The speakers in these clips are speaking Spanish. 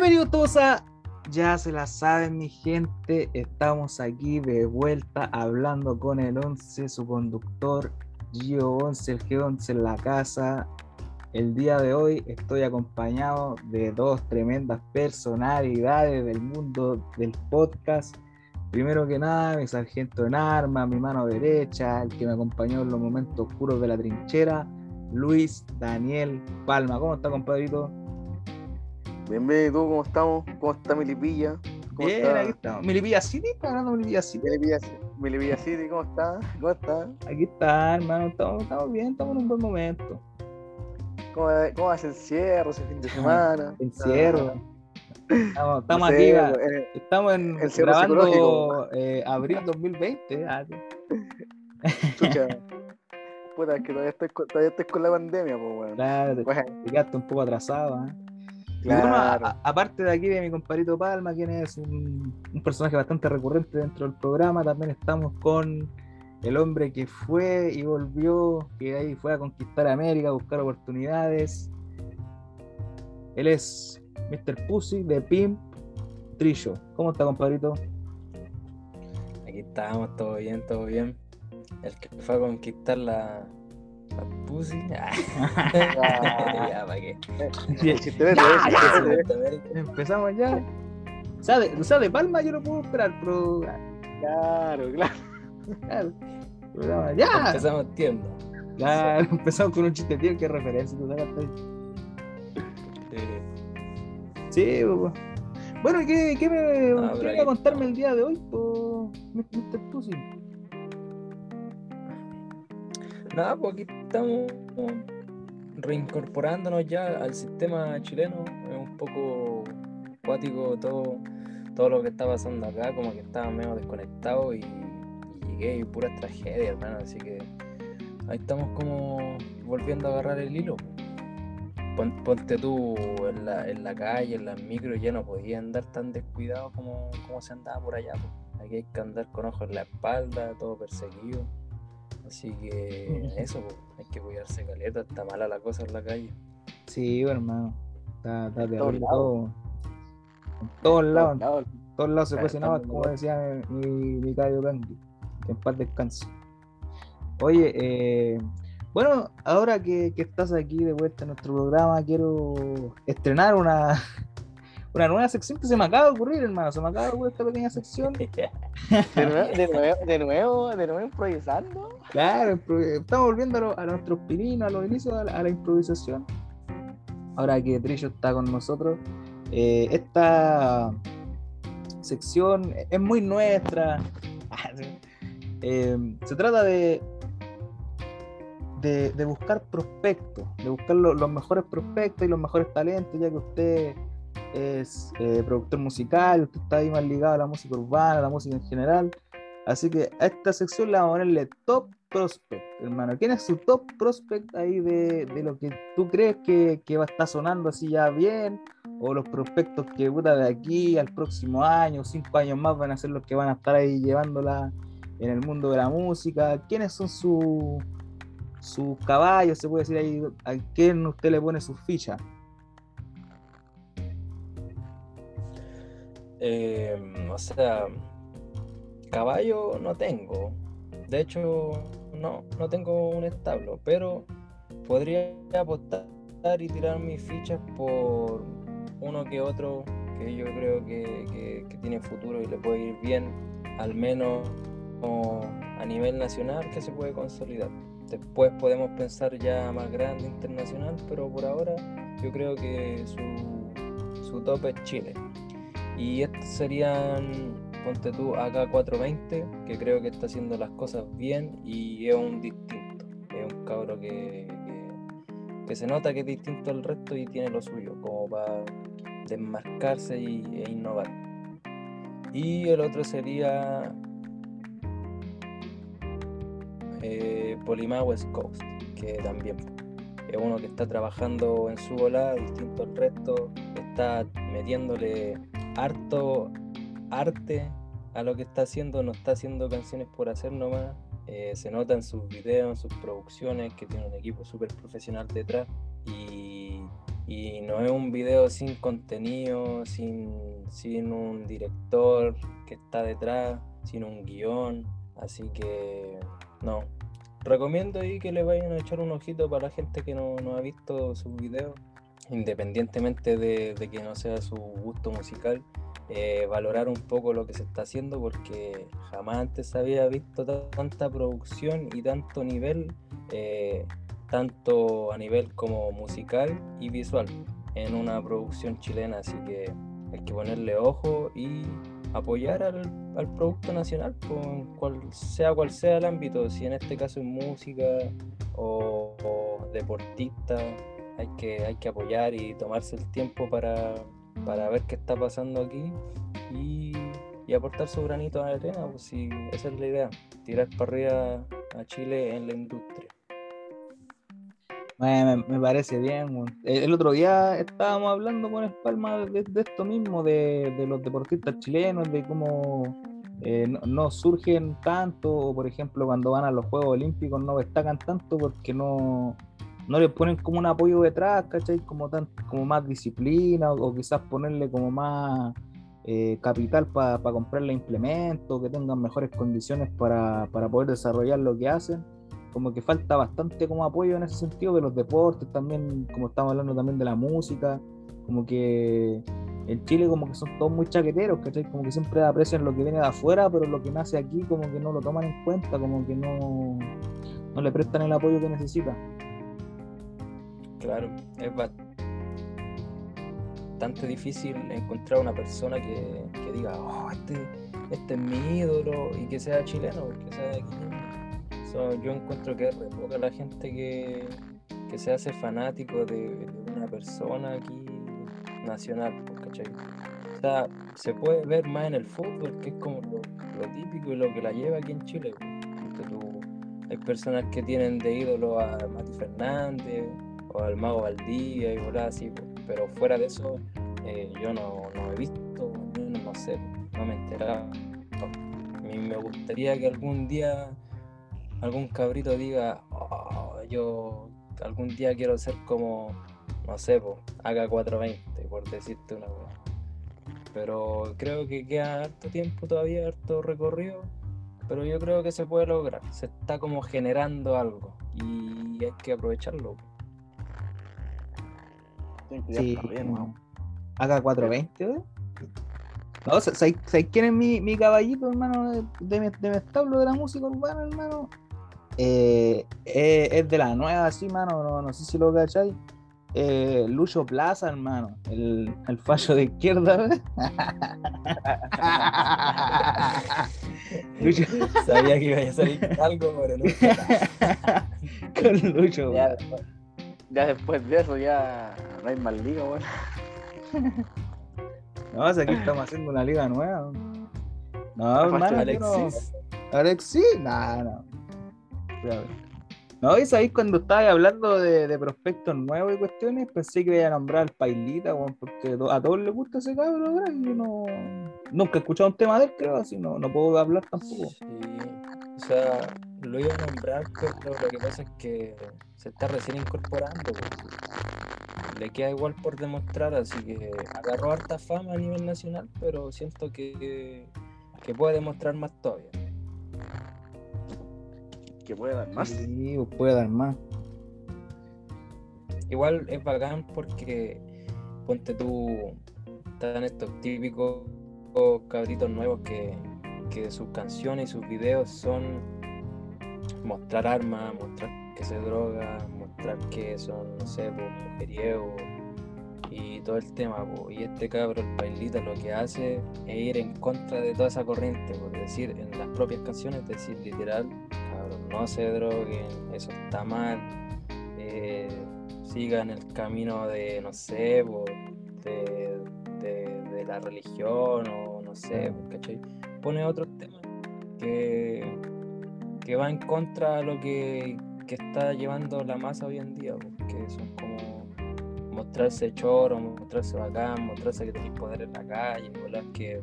Bienvenidos todos a Ya se la saben mi gente, estamos aquí de vuelta hablando con el 11, su conductor Gio 11, el G11 en la casa. El día de hoy estoy acompañado de dos tremendas personalidades del mundo del podcast. Primero que nada, mi sargento en armas, mi mano derecha, el que me acompañó en los momentos oscuros de la trinchera, Luis Daniel Palma. ¿Cómo está, compadrito? Bienvenido, ¿cómo estamos? ¿Cómo está Milipilla? ¿Cómo Bien, está? aquí estamos. Milipilla City, ¿está hablando Milipilla City? Milipilla, Milipilla City, ¿cómo está? ¿Cómo está? Aquí está, hermano, estamos, estamos bien, estamos en un buen momento. ¿Cómo, cómo ese encierro ese fin de semana? Encierro. Estamos, No estamos sé, aquí, va- eh, estamos en, encierro grabando eh, abril 2020. ah, chucha. Puta, es que todavía estoy, con- todavía estoy con la pandemia, pues, weón. Claro, te, Bueno, te quedaste un poco atrasado. ah. Bueno, claro. a- aparte de aquí de mi compadrito Palma, quien es un, un personaje bastante recurrente dentro del programa, también estamos con el hombre que fue y volvió, que ahí fue a conquistar América, a buscar oportunidades. Él es Mr. Pussy de Pimp Trillo. ¿Cómo está, compadrito? Aquí estamos, todo bien, todo bien. El que fue a conquistar la, la pussy. ya, ¿para qué? Ya, el chiste. América. Empezamos ya. O sea, de, o sea, de Palma yo lo puedo esperar, pero. Claro, claro. Claro, ya. Empezamos tiempo. Claro, empezamos con un chiste tío, qué referencia tú sacaste ahí. Sí. Bueno, ¿qué, qué me Ah, qué me va a contarme el día de hoy, po, Mr. Pussy? Nada, pues aquí estamos reincorporándonos ya al sistema chileno. Es un poco cuático todo, todo lo que está pasando acá, como que estaba medio desconectado y, y llegué y puras tragedias, hermano. Así que ahí estamos como volviendo a agarrar el hilo. Pon- Ponte tú en la, en la calle, en las micros, ya no podía andar tan descuidado como, como se andaba por allá. po. Aquí hay que andar con ojos en la espalda, todo perseguido. Así que eso, hay que cuidarse caleta, está mala la cosa en la calle. Sí, hermano. Está, está En todos lados. En todos lados, en todos lados se Claro, cuece nada, estamos como decía mi, mi Cayo. Que en paz descanse. Oye, eh, bueno, ahora que, que estás aquí de vuelta en nuestro programa, quiero estrenar una, una nueva sección que se me acaba de ocurrir, hermano. Se me acaba de ocurrir esta pequeña sección. De nuevo, de nuevo, de nuevo, de nuevo improvisando. Claro, estamos volviendo a, lo- a nuestros pininos, a los inicios, a la, a la improvisación. Ahora que Trillo está con nosotros, eh, esta sección es muy nuestra. Eh, se trata de, de, de buscar prospectos, de buscar lo- los mejores prospectos y los mejores talentos, ya que usted es eh, productor musical, usted está ahí más ligado a la música urbana, a la música en general. Así que a esta sección le vamos a ponerle top prospect, hermano. ¿Quién es su top prospect ahí de, de lo que tú crees que, que va a estar sonando así ya bien? O los prospectos que puta de aquí al próximo año, cinco años más van a ser los que van a estar ahí llevándola en el mundo de la música. ¿Quiénes son sus sus caballos? Se puede decir ahí, ¿a quién usted le pone sus fichas? Eh, o sea, caballo no tengo. De hecho, no, no tengo un establo, pero podría apostar y tirar mis fichas por uno que otro que yo creo que, tiene futuro y le puede ir bien, al menos a nivel nacional, que se puede consolidar. Después podemos pensar ya más grande internacional, pero por ahora yo creo que su, su top es Chile. Y estos serían, ponte tú, AK420, que creo que está haciendo las cosas bien y es un distinto. Es un cabro que, que, se nota que es distinto al resto y tiene lo suyo, como para desmarcarse y, e innovar. Y el otro sería eh, Polimá West Coast, que también es uno que está trabajando en su volada, distinto al resto, está metiéndole harto arte a lo que está haciendo, no está haciendo canciones por hacer nomás, eh, se nota en sus videos, en sus producciones, que tiene un equipo súper profesional detrás y, Y no es un video sin contenido, sin, sin un director que está detrás, sin un guion. Así que no. Recomiendo ahí que le vayan a echar un ojito para la gente que no, no ha visto sus videos, independientemente de, que no sea su gusto musical. eh, valorar un poco lo que se está haciendo porque jamás antes había visto ta- tanta producción y tanto nivel, eh, tanto a nivel como musical y visual en una producción chilena, así que hay que ponerle ojo y apoyar al, producto nacional, con cual, sea cual sea el ámbito, si en este caso es música o deportista, hay que, hay que apoyar y tomarse el tiempo para, para ver qué está pasando aquí y, y aportar su granito a la arena, pues si esa es la idea, tirar para arriba a Chile en la industria. Me, parece bien. weón. El, otro día estábamos hablando con Espalma de, de esto mismo, de, de los deportistas chilenos, de cómo eh, no, no surgen tanto, o por ejemplo cuando van a los Juegos Olímpicos no destacan tanto porque no, no les ponen como un apoyo detrás, ¿cachai? Como, tan, como más disciplina, o, quizás ponerle como más eh, capital para comprarle implementos, que tengan mejores condiciones para, para poder desarrollar lo que hacen como que falta bastante como apoyo en ese sentido de los deportes también, como estamos hablando también de la música, como que en Chile como que son todos muy chaqueteros, ¿cachai? Como que siempre aprecian lo que viene de afuera, pero lo que nace aquí como que no lo toman en cuenta, como que no, no le prestan el apoyo que necesita. Claro, es bastante difícil encontrar una persona que, diga, oh, este, este es mi ídolo y que sea chileno, que sea yo encuentro que es re poca la gente que, se hace fanático de, una persona aquí nacional, pues, ¿cachai? O sea, se puede ver más en el fútbol, que es como lo, típico y lo que la lleva aquí en Chile. pues. Hay personas que tienen de ídolo a Mati Fernández o al Mago Valdivia y volar así, pero fuera de eso eh, yo no, no he visto, no, no sé, no me he enterado. Mí me gustaría que algún día algún cabrito diga, "Oh, yo algún día quiero ser como, no sé, pues, AK420, por decirte una cosa. Pero creo que queda harto tiempo todavía, harto recorrido, pero yo creo que se puede lograr. Se está como generando algo y hay que aprovecharlo. Tienen que Sí, está bien, weón. haga 420, ¿eh? No, sa- ¿sabes sabes quién es mi, mi caballito, hermano, de, de mi, de mi establo de la música urbana, hermano? Eh, eh, es de la nueva, así, mano, no, no sé si lo cacháis. Eh, Lucho Plaza, hermano, el, el fallo de izquierda. Lucho, Sabía que iba a salir algo, pero no. con Lucho, Ya ya después de eso ya no hay más liga, weón. No, sea, aquí estamos haciendo una liga nueva. No, hermano, no- Alexis, Alexis, no, no. No, y sabéis cuando estabas hablando de, de prospectos nuevos y cuestiones, pensé que iba a nombrar al Pailita, weón, porque a todos les gusta ese cabrón, ¿verdad? Y yo no. Nunca he escuchado un tema de él, creo, así no, no puedo hablar tampoco. Sí, o sea, lo iba a nombrar, pero lo que pasa es que se está recién incorporando. pues. Le queda igual por demostrar, así que agarró harta fama a nivel nacional, pero siento que, que puede demostrar más todavía. Que puede dar más. Sí, puede dar más. Igual es bacán porque ponte tú, están estos típicos cabritos nuevos que, que sus canciones y sus videos son mostrar armas, mostrar que se droga, que son, no sé, pues, mujeriego y todo el tema. Y este cabro, el Pailita, lo que hace es ir en contra de toda esa corriente, por decir, en las propias canciones, decir literal, cabrón, no se droguen, eso está mal. eh, sigan el camino de, no sé, de, de- la religión o no sé. Pone otros temas que, que va en contra de lo que, que está llevando la masa hoy en día, po, que son como mostrarse choro, mostrarse bacán, mostrarse que tenéis poder en la calle, que,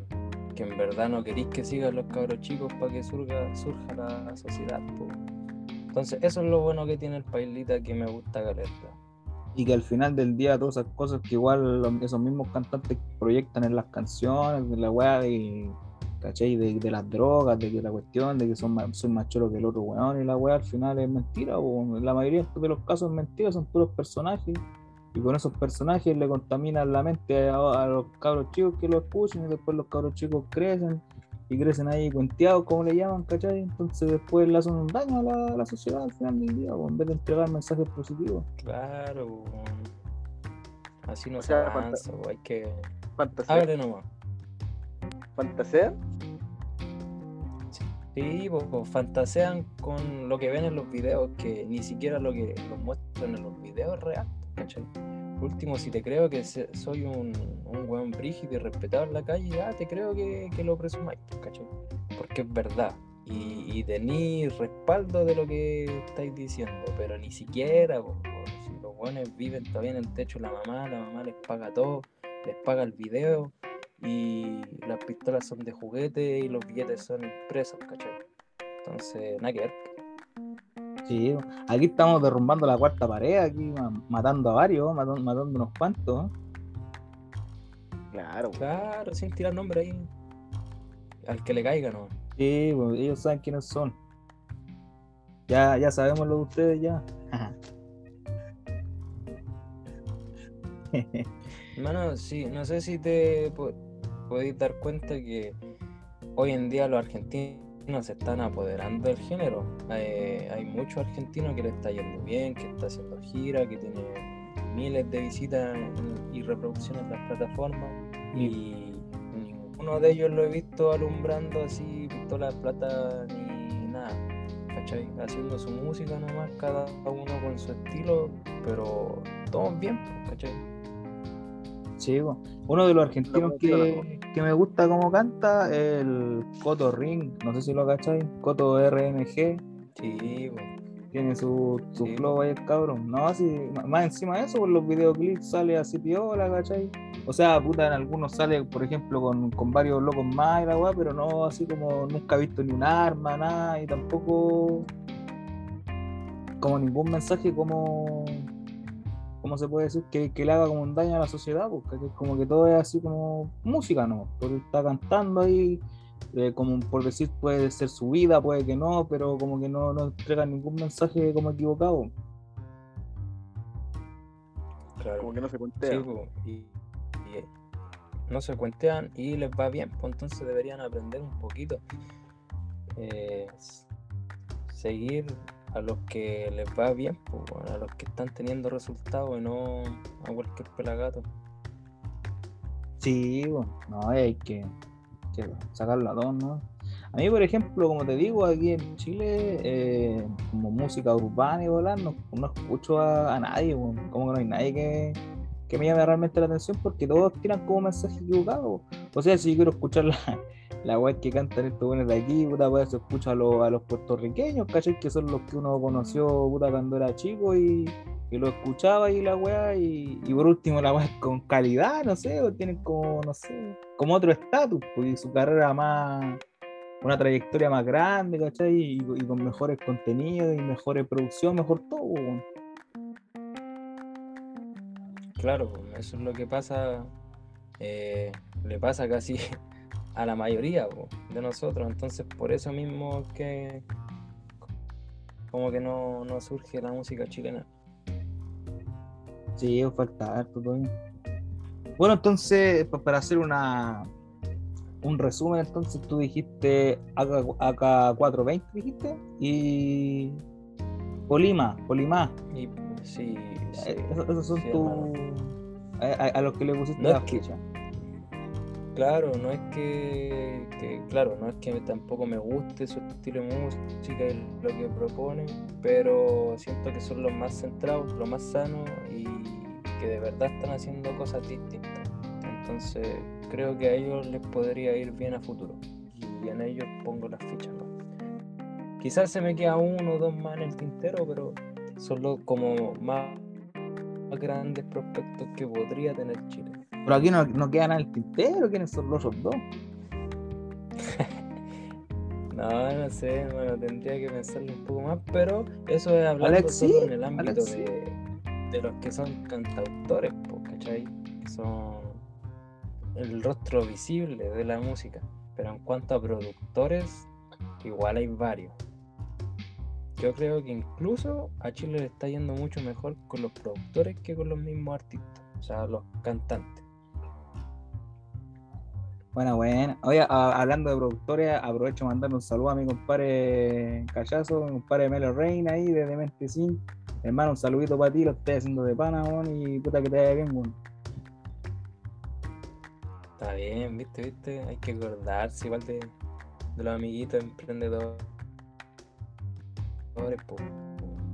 que en verdad no queréis que sigan los cabros chicos para que surja, surja la sociedad. po. Entonces, eso es lo bueno que tiene el Pailita que me gusta caleta. y que al final del día todas esas cosas que igual esos mismos cantantes proyectan en las canciones, de la weá de, ¿cachai? De, de las drogas, de que la cuestión, de que son más, soy más choro que el otro weón y la weá al final es mentira, o la mayoría de los casos es mentira, son puros personajes y con esos personajes le contaminan la mente a, a los cabros chicos que lo escuchan y después los cabros chicos crecen y crecen ahí cuenteados, como le llaman, ¿cachai? Entonces después le hacen un daño a la, a la sociedad al final del día, po, en vez de entregar mensajes positivos. Claro, weón. así no O se sea, avanza, weón, hay que. Fantasea. Hable nomás. Fantasea. Sí, pues, pues, fantasean con lo que ven en los videos, que ni siquiera lo que los muestran en los videos es real, ¿cachai? Por último, si te creo que soy un, un weón brígido y respetado en la calle, ya te creo que, lo presumáis, ¿cachai? Porque es verdad. Y, y tenéis respaldo de lo que estáis diciendo, pero ni siquiera, pues, si los weones viven todavía en el techo la mamá, la mamá les paga todo, les paga el video y las pistolas son de juguete y los billetes son impresos, ¿cachai? Entonces, nada que ver. Sí, aquí estamos derrumbando la cuarta pared, aquí ma- matando a varios, matando, matando unos cuantos. Claro. Claro, sin tirar nombre ahí. Al que le caiga, ¿no? Sí, pues, ellos saben quiénes son. Ya, ya sabemos lo de ustedes ya. Hermano, sí, no sé si te podéis dar cuenta que hoy en día los argentinos se están apoderando del género. Eh, hay muchos argentinos que le está yendo bien, que está haciendo gira, que tiene miles de visitas y reproducciones en las plataformas. Y ninguno de ellos lo he visto alumbrando así pistola de plata ni nada. ¿Cachai? Haciendo su música nomás, cada uno con su estilo, pero todos bien, ¿cachai? Sí, uno de los argentinos que, que me gusta como canta es el Coto Ring, no sé si lo cacháis, Coto RNG, Sí, tiene su, su Sí. flow ahí cabrón. No, así, más encima de eso, por los videoclips sale así piola, ¿cachai? O sea, puta, en algunos sale, por ejemplo, con, con varios locos más y la weá, pero no así como nunca he visto ni un arma, nada, y tampoco como ningún mensaje como, ¿cómo se puede decir? Que, que le haga como un daño a la sociedad, porque es como que todo es así como música, ¿no? Porque está cantando ahí, eh, como por decir, puede ser su vida, puede que no, pero como que no, no entrega ningún mensaje como equivocado. Claro. Como que no se Sí, cuentea. po, y, y, eh, no se cuentean y les va bien, pues entonces deberían aprender un poquito. Eh, seguir a los que les va bien, pues, a los que están teniendo resultados y no a cualquier pelagato. Sí, bueno, no, hay que, que sacarlo a todos, ¿no? A mí, por ejemplo, como te digo, aquí en Chile, eh, como música urbana y volar, no, no escucho a, a nadie, bueno, como que no hay nadie que, que me llame realmente la atención porque todos tiran como mensaje equivocado. O sea, si yo quiero escuchar la, la web que cantan estos buenos de aquí, puta, pues se escucha a los, puertorriqueños, ¿cachai? Que son los que uno conoció, puta, cuando era chico y, lo escuchaba y la weá, y, y por último la weá con calidad, no sé, o tienen como, no sé, como otro estatus, pues, su carrera más, una trayectoria más grande, ¿cachai? Y, con mejores contenidos y mejores producción, mejor todo, weón. Claro, eso es lo que pasa, eh, le pasa casi a la mayoría po, de nosotros, entonces por eso mismo que como que no, no surge la música chilena. Sí, falta harto. Bueno, entonces, pa- para hacer una un resumen, entonces tú dijiste AK, 420 dijiste, y Polima, Polima. Y sí, sí, Eh, esos, esos son sí, tus. A, a- a los que le pusiste No la es que- ficha. Claro, no es que, que- claro, no es que tampoco me guste su estilo de música y lo que proponen, pero siento que son los más centrados, los más sanos y que de verdad están haciendo cosas distintas. Entonces creo que a ellos les podría ir bien a futuro y en ellos pongo las fichas. ¿no? Quizás se me queda uno o dos más en el tintero, pero son los como más, más grandes prospectos que podría tener Chile. Pero aquí no, no queda nada el tintero, ¿quiénes son los otros dos? No, no sé, bueno, tendría que pensarlo un poco más, pero eso es hablando Alexis, solo en el ámbito de, de los que son cantautores, po, ¿cachai? Que son el rostro visible de la música. Pero en cuanto a productores, igual hay varios. Yo creo que incluso a Chile le está yendo mucho mejor con los productores que con los mismos artistas, o sea, los cantantes. Buena, buena. Oye, a- hablando de productores, aprovecho de mandarle un saludo a mi compadre Callazo, mi compadre Melo Reina ahí de Demente Sin. Hermano, un saludito para ti, lo estoy haciendo de pana, y puta que te vaya bien, weón. Está bien, viste, viste, hay que acordarse igual de, de los amiguitos emprendedores. po.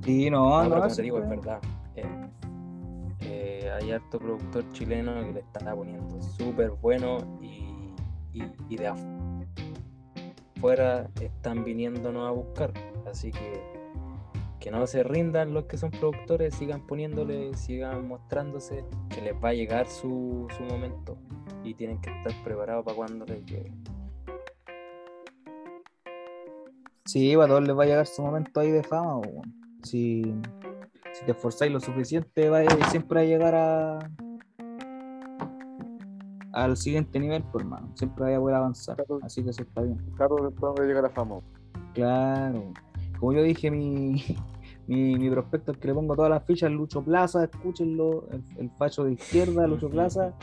Sí, no, No, no, te digo, es verdad. Eh, eh, hay harto productor chileno que le está poniendo súper bueno y, y, de afuera están viniéndonos a buscar. Así que que no se rindan los que son productores, sigan poniéndole, sigan mostrándose, que les va a llegar su, su momento y tienen que estar preparados para cuando les llegue. Sí, a todos les va a llegar su momento ahí de fama. Si, si te esforzáis lo suficiente, va siempre a llegar a al siguiente nivel, pues hermano. Siempre vaya a poder avanzar. Claro. Así que eso está bien. Claro, después de llegar a fama. Claro. Como yo dije, mi, mi, mi prospecto al que le pongo todas las fichas, Lucho Plaza, escúchenlo, el, el facho de izquierda, Lucho Plaza.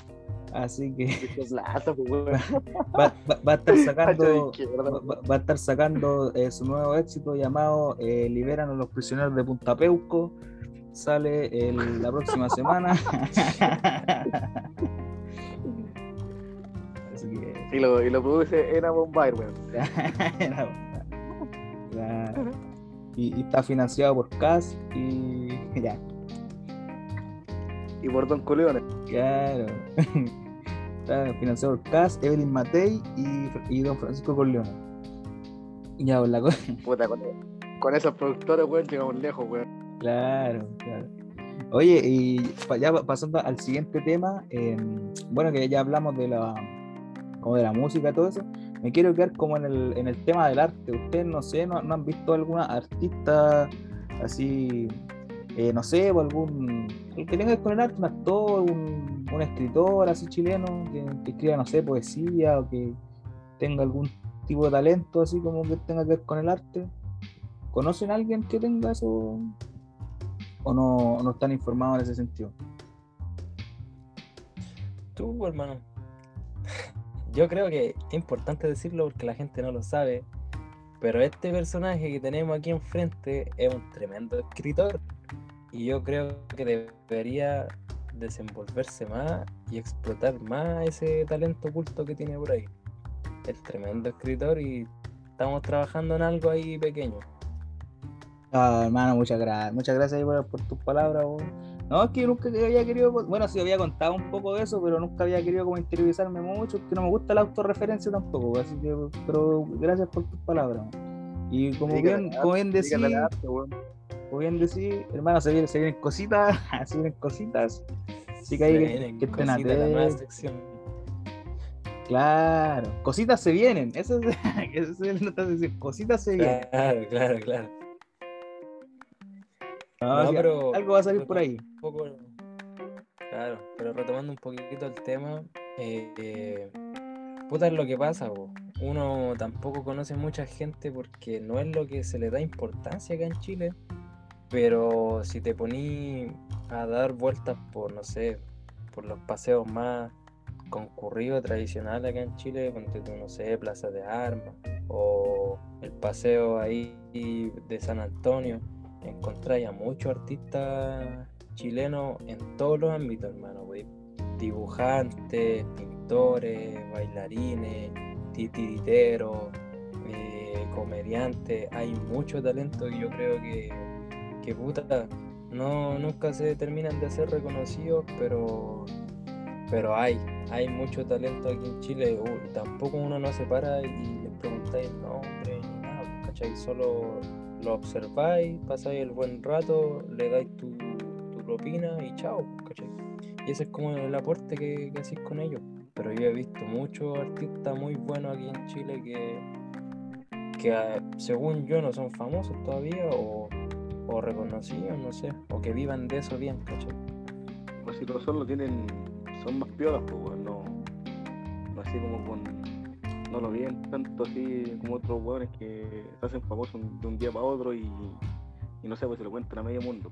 Así que Plaza, pues, va, va- va a estar sacando, va, va- va a estar sacando eh, su nuevo éxito llamado eh, Liberan a los prisioneros de Punta Peuco. Sale el- la próxima semana. Y lo, y lo produce Ena Bombay, weón. Claro. y, y está financiado por CAS y ya, Y por Don Coleones. claro. Está financiado por CAS, Evelyn Matei y, y don Francisco Corleone. Ya, la cosa. Puta, con, con esos productores, weón, llegamos lejos, weón. Claro, claro. Oye, y ya pa- pasando al siguiente tema, eh, bueno, que ya hablamos de la, como de la música todo eso, me quiero quedar como en el, en el tema del arte. Ustedes, no sé, no, han visto alguna artista así, eh, no sé, o algún, el que tenga que ver con el arte, un actor, un, un escritor así chileno, que, escriba, no sé, poesía o que tenga algún tipo de talento así como que tenga que ver con el arte. ¿Conocen a alguien que tenga eso? ¿O no, no están informados en ese sentido? Tú, hermano. Yo creo que es importante decirlo porque la gente no lo sabe. Pero este personaje que tenemos aquí enfrente es un tremendo escritor. Y yo creo que debería desenvolverse más y explotar más ese talento oculto que tiene por ahí. Es tremendo escritor y estamos trabajando en algo ahí pequeño. Ah, hermano, muchas gracias. Muchas gracias por, por tus palabras. weón. No, es que nunca había querido, bueno, sí había contado un poco de eso, pero nunca había querido como interiorizarme mucho, que no me gusta la autorreferencia tampoco, así que, pero gracias por tus palabras. Y como Dígale bien, como bien weón. como bien decís, hermano, se vienen, se vienen cositas, se vienen cositas. Así que ahí Se que- que la nueva sección. Claro, cositas se vienen, eso es, eso es el nota de decir, cositas se vienen. Claro, claro, claro. No, No, sí, pero- algo va a salir por ahí. un poco. Claro, pero retomando un poquito el tema, eh, eh, puta es lo que pasa, po. uno tampoco conoce mucha gente porque no es lo que se le da importancia acá en Chile, pero si te poní a dar vueltas por, no sé, por los paseos más concurridos tradicionales acá en Chile, ponte tú, no sé, Plaza de Armas o el paseo ahí de San Antonio, encontráis a muchos artistas chilenos en todos los ámbitos, hermano. Dibujantes, pintores, bailarines, titiriteros, eh, comediantes, hay mucho talento y yo creo que, que puta, no, nunca se terminan de ser reconocidos, pero, pero hay, hay mucho talento aquí en Chile. Tampoco uno no se para y les preguntáis el nombre ni nada, ¿cachai? Solo lo observáis, pasáis el buen rato, le dais tu, tu propina y chao, ¿cachai? Y ese es como el aporte que, que hacéis con ellos. Pero yo he visto muchos artistas muy buenos aquí en Chile que, que ah, según yo no son famosos todavía o, o reconocidos, no sé, o que vivan de eso bien, ¿cachai? Pues si lo son, lo tienen, son más piolas, pues, no así como con, no lo viven tanto así como otros weones que se hacen famosos de un día para otro y, no sé, pues se lo cuentan a medio mundo.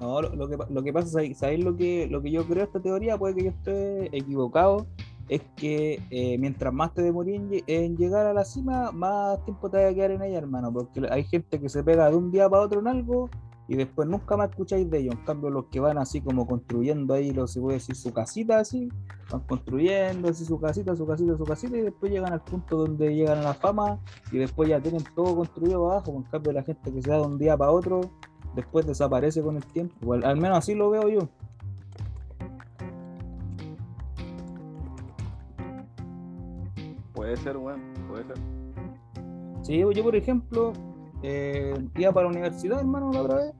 No, lo, lo que, lo que pasa, ¿sabéis lo que, lo que yo creo de esta teoría? Puede que yo esté equivocado. Es que eh, mientras más te demorís en, lle- en llegar a la cima, más tiempo te va a quedar en ella, hermano. Porque hay gente que se pega de un día para otro en algo y después nunca más escucháis de ellos. En cambio, los que van así como construyendo ahí, lo se puede decir, su casita así, van construyendo así su casita, su casita, su casita y después llegan al punto donde llegan a la fama y después ya tienen todo construido abajo. En cambio, la gente que se da de un día para otro después desaparece con el tiempo. Al, menos así lo veo yo. Puede ser, weón, puede ser. Sí, yo, yo, por ejemplo, eh, iba para la universidad, hermano, la otra vez,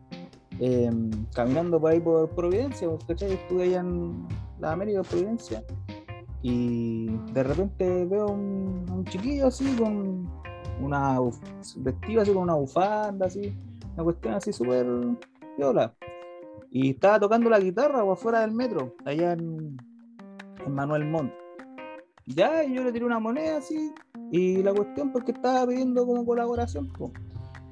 eh, caminando por ahí por Providencia, pues, ¿cachai? Estuve allá en la América, Providencia, y de repente veo un, un chiquillo así con una vestido así con una bufanda, así, una cuestión así súper viola. Y estaba tocando la guitarra o afuera del metro, allá en, Manuel Montt. Ya, y yo le tiré una moneda así, y la cuestión porque estaba pidiendo como colaboración, po.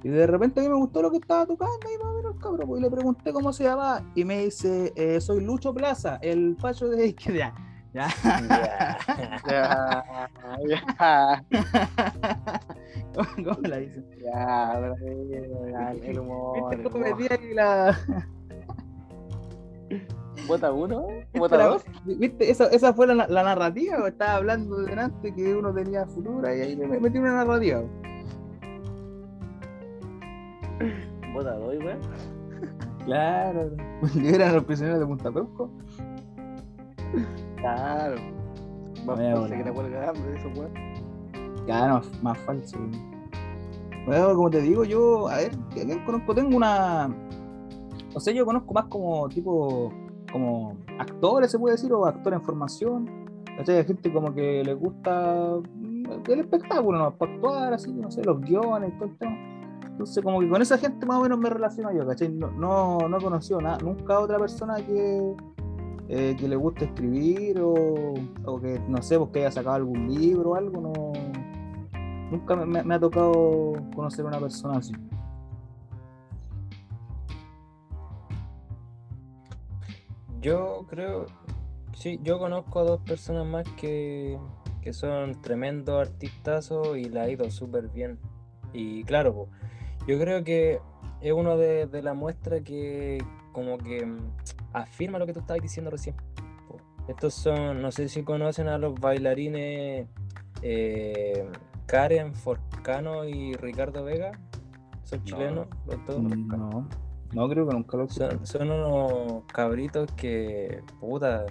Y de repente a mí me gustó lo que estaba tocando y más o menos cabrón, po, y le pregunté cómo se llamaba, y me dice, eh, soy Lucho Plaza, el facho de ya, ya. Ya. Ya, ¿Cómo, la dice? ya, el humor. ¿Viste el cómo humor. metí ahí la... ¿Vota uno? ¿Viste, ¿Vota la- dos? ¿viste? Esa, esa fue la, la narrativa, estaba hablando delante que uno tenía futura y ahí me metí una narrativa. ¿Vota dos, weón? Claro, eran los prisioneros de Punta Peuco. Claro. Más Voy a falsa que la huelga de hambre, eso, weón. Ya, no, más falso. Bueno, como te digo, yo, a ver, ¿a quién conozco? Tengo una. O sea, yo conozco más como tipo. como actores, se puede decir, o actores en formación. ¿Cachai? Hay gente como que les gusta mm, el espectáculo, ¿no? Para actuar, así, no sé, los guiones, todo el tema. Entonces, como que con esa gente más o menos me relaciono yo, ¿cachai? No, no, no he conocido nada, nunca a otra persona que, eh, que le guste escribir o, o que, no sé, pues que haya sacado algún libro o algo, no. Nunca me, ha tocado conocer a una persona así. Yo creo, sí, yo conozco a dos personas más que, que son tremendos artistazos y la ha ido súper bien. Y claro, po, yo creo que es uno de, de la muestra que como que mm, afirma lo que tú estabas diciendo recién. Estos son, no sé si conocen a los bailarines eh, Karen Forcano y Ricardo Vega. Son No. chilenos, los dos. Mm, No, no creo que nunca lo he Son, son unos cabritos que, puta,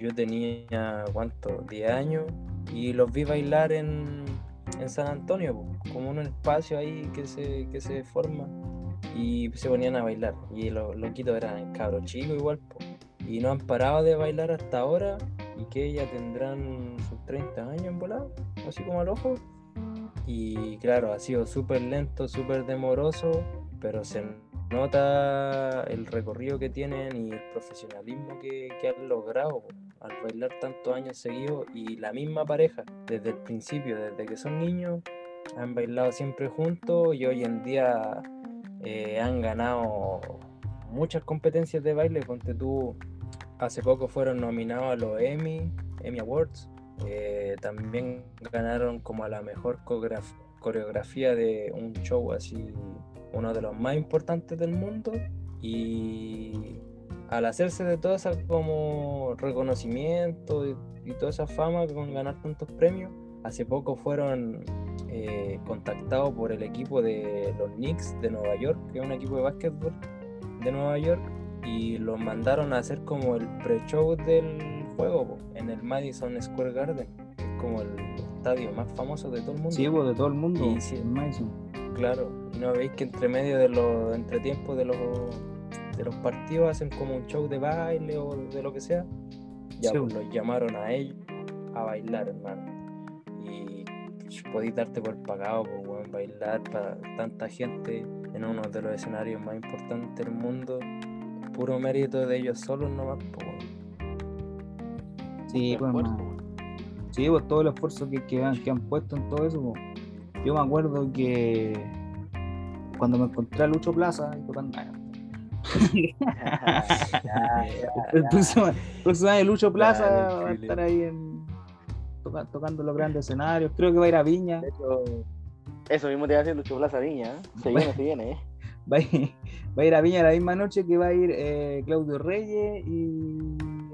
yo tenía, ¿cuánto? 10 años y los vi bailar en, en San Antonio, como un espacio ahí que se, que se forma. Y se ponían a bailar. Y los loquitos eran cabros chicos igual, po, y no han parado de bailar hasta ahora. Y que ya tendrán sus 30 años en volado, así como al ojo. Y claro, ha sido súper lento, súper demoroso, pero se nota el recorrido que tienen y el profesionalismo que, que han logrado al bailar tantos años seguidos y la misma pareja, desde el principio, desde que son niños, han bailado siempre juntos y hoy en día eh, han ganado muchas competencias de baile. Ponte tú, hace poco fueron nominados a los Emmy, Emmy Awards. eh, también ganaron como a la mejor coreograf- coreografía de un show así, uno de los más importantes del mundo. Y al hacerse de todo ese como reconocimiento y, y toda esa fama con ganar tantos premios, hace poco fueron eh, contactados por el equipo de los Knicks de Nueva York, que es un equipo de básquetbol de Nueva York, y los mandaron a hacer como el pre-show del juego en el Madison Square Garden, que es como el estadio más famoso de todo el mundo. Sí, de todo el mundo. Y sí. en Madison. Claro, no veis que entre medio de los entretiempos de los de los partidos hacen como un show de baile o de lo que sea. Ya Sí. pues, los llamaron a ellos a bailar, hermano. Y podéis darte por pagado, pues, weón, bailar para tanta gente en uno de los escenarios más importantes del mundo, puro mérito de ellos solos no va Sí, pues. Sí, pues todo el esfuerzo que, que, han, que han puesto en todo eso. pues. Yo me acuerdo que cuando me encontré a Lucho Plaza y tocando. El próximo, año Lucho Plaza va a estar ahí en, toca- tocando los grandes escenarios. Creo que va a ir a Viña. Hecho, eso mismo te iba a decir Lucho Plaza Viña. ¿eh? Se viene, se viene, ¿eh? Va a, ir, va a ir a Viña la misma noche que va a ir eh, Claudio Reyes y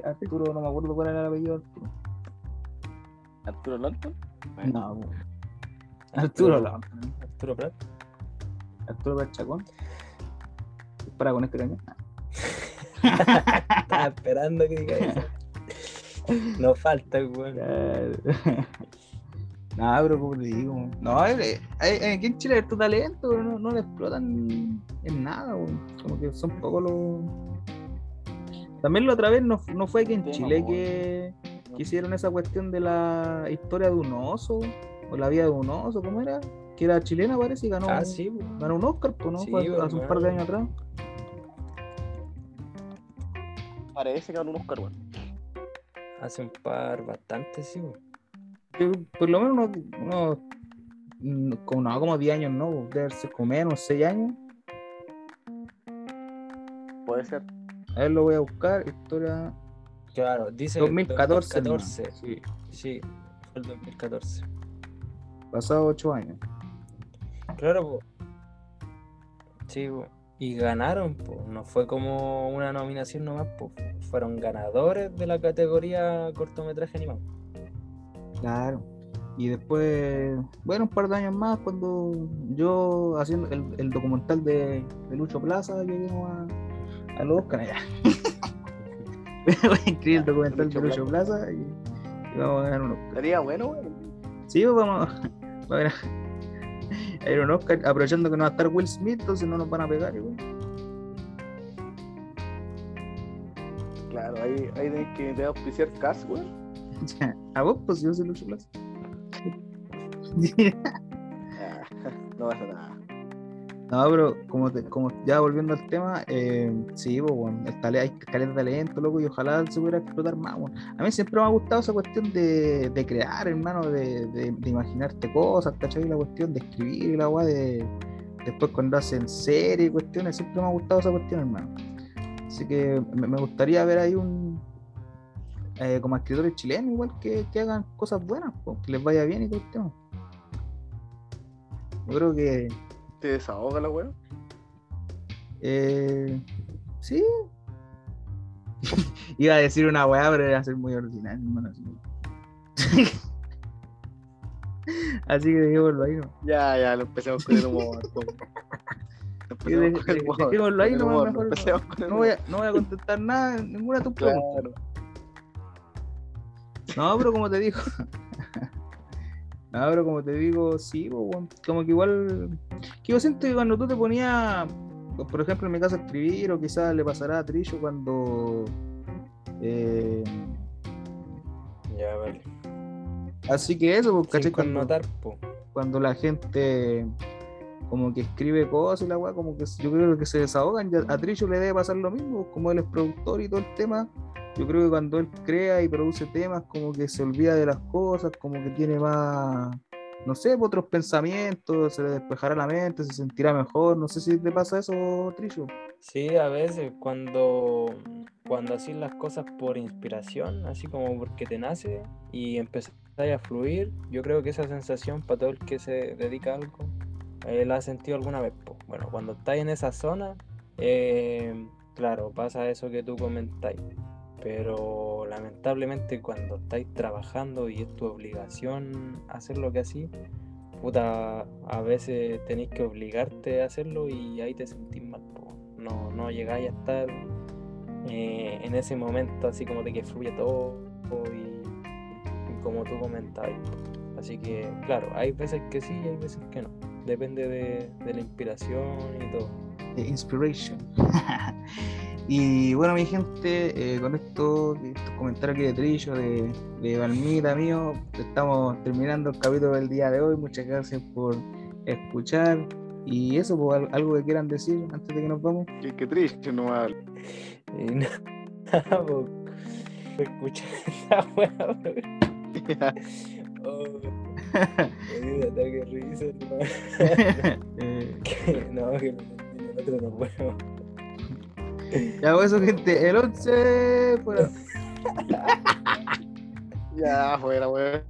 Arturo, no me acuerdo cuál era el apellido. Arturo. Arturo. No, po. Arturo, no. Arturo Prat. Arturo Pachacón. Para con este cañón. Estaba esperando que diga eso. No falta, weón. Claro. No, pero como te digo, no, eh, eh, aquí en Chile hay tu talento, pero no, no le explotan en nada, weón. como que son poco los. También la otra vez no, no fue aquí en Sí, Chile que, que hicieron esa cuestión de la historia de un oso, o la vida de un oso, ¿cómo era? Que era chilena, parece, y ganó, Ah, sí, ganó un Oscar, pues, ¿no? Sí, hace un par de años atrás. Parece que ganó un Oscar, weón. Hace un par, bastante, sí, weón. Por lo menos unos, unos, como, no, como 10 años, ¿no? Debe ser como menos, 6 años. Puede ser. A ver, lo voy a buscar. Historia Claro, dice 2014. 2014. hermano. Sí, Sí, fue el 2014. pasado 8 años. Claro, po. Sí, po. Y ganaron, po. No fue como una nominación nomás, po. Fueron ganadores de la categoría cortometraje animado. Claro. Y después, bueno, un par de años más, cuando yo haciendo el, el documental de, de Lucho Plaza, lleguemos a, a los Oscar ya. Voy a inscribir el documental Lucho de Lucho Plaza y, y vamos a ganar un Oscar. Sería bueno, weón. Sí, pues vamos a ver. A ir a un Oscar, aprovechando que no va a estar Will Smith, entonces no nos van a pegar igual. Claro, ahí, ahí tenés que te auspiciar Cas, weón. A vos, pues yo soy Lucho Plaza. Ah, no pasa nada. No, pero como, te- como ya volviendo al tema, eh, sí, pues, bueno, el tale- hay caleta de talento, loco, y ojalá se pudiera explotar más. A mí siempre me ha gustado esa cuestión de, de crear, hermano, de, de, de imaginarte cosas, ¿cachai? La cuestión de escribir la weá de. Después cuando hacen series y cuestiones, siempre me ha gustado esa cuestión, hermano. Así que me, gustaría ver ahí un. eh, como escritores chilenos, igual que, que hagan cosas buenas, que les vaya bien y todo el. Yo creo que. Te desahoga la weón. Eh, sí. Iba a decir una weá, pero iba a ser muy ordinario, hermano. Así, así que dejémoslo ahí, ¿no? Ya, ya, lo empecemos con el humor. dejémoslo ahí humor, mejor, No voy, a, no voy a contestar nada, ninguna de tus preguntas. No, pero como te digo. Pero como te digo, sí, como que igual. Que yo siento que cuando tú te ponías, por ejemplo, en mi caso, a escribir, o quizás le pasará a Trillo cuando. eh, Ya, vale. así que eso, pues, Cuando, po. cuando la gente como que escribe cosas y la weá, como que yo creo que se desahogan. A Trillo le debe pasar lo mismo, como él es productor y todo el tema. Yo creo que cuando él crea y produce temas, como que se olvida de las cosas, como que tiene más, no sé, otros pensamientos, se le despejará la mente, se sentirá mejor. No sé si te pasa eso, Trillo. Sí, a veces cuando, cuando haces las cosas por inspiración, así como porque te nace y empezás a fluir, yo creo que esa sensación para todo el que se dedica a algo, eh, has sentido alguna vez. Bueno, cuando estás en esa zona, eh, claro, pasa eso que tú comentáis. Pero lamentablemente cuando estáis trabajando y es tu obligación hacer lo que así, puta, a veces tenéis que obligarte a hacerlo y ahí te sentís mal. po. No, no llegáis a estar eh, en ese momento así como de que fluye todo y, y como tú comentabas. Así que, claro, hay veces que sí y hay veces que no. Depende de, de la inspiración y todo. Inspiration. y bueno, mi gente, eh, con esto, estos comentarios aquí de Trillo, de, de Valmita mío, estamos terminando el capítulo del día de hoy. Muchas gracias por escuchar Y eso, pues, al- algo que quieran decir antes de que nos vamos. Qué, qué triste nomás. Y nada, po. Escucha esa weá, weón. Oh, me dio un ataque risa, hermano. Que- No, que nosotros no podemos. ya, pues eso, gente. El 11. Fuera. Ya, fuera, weón.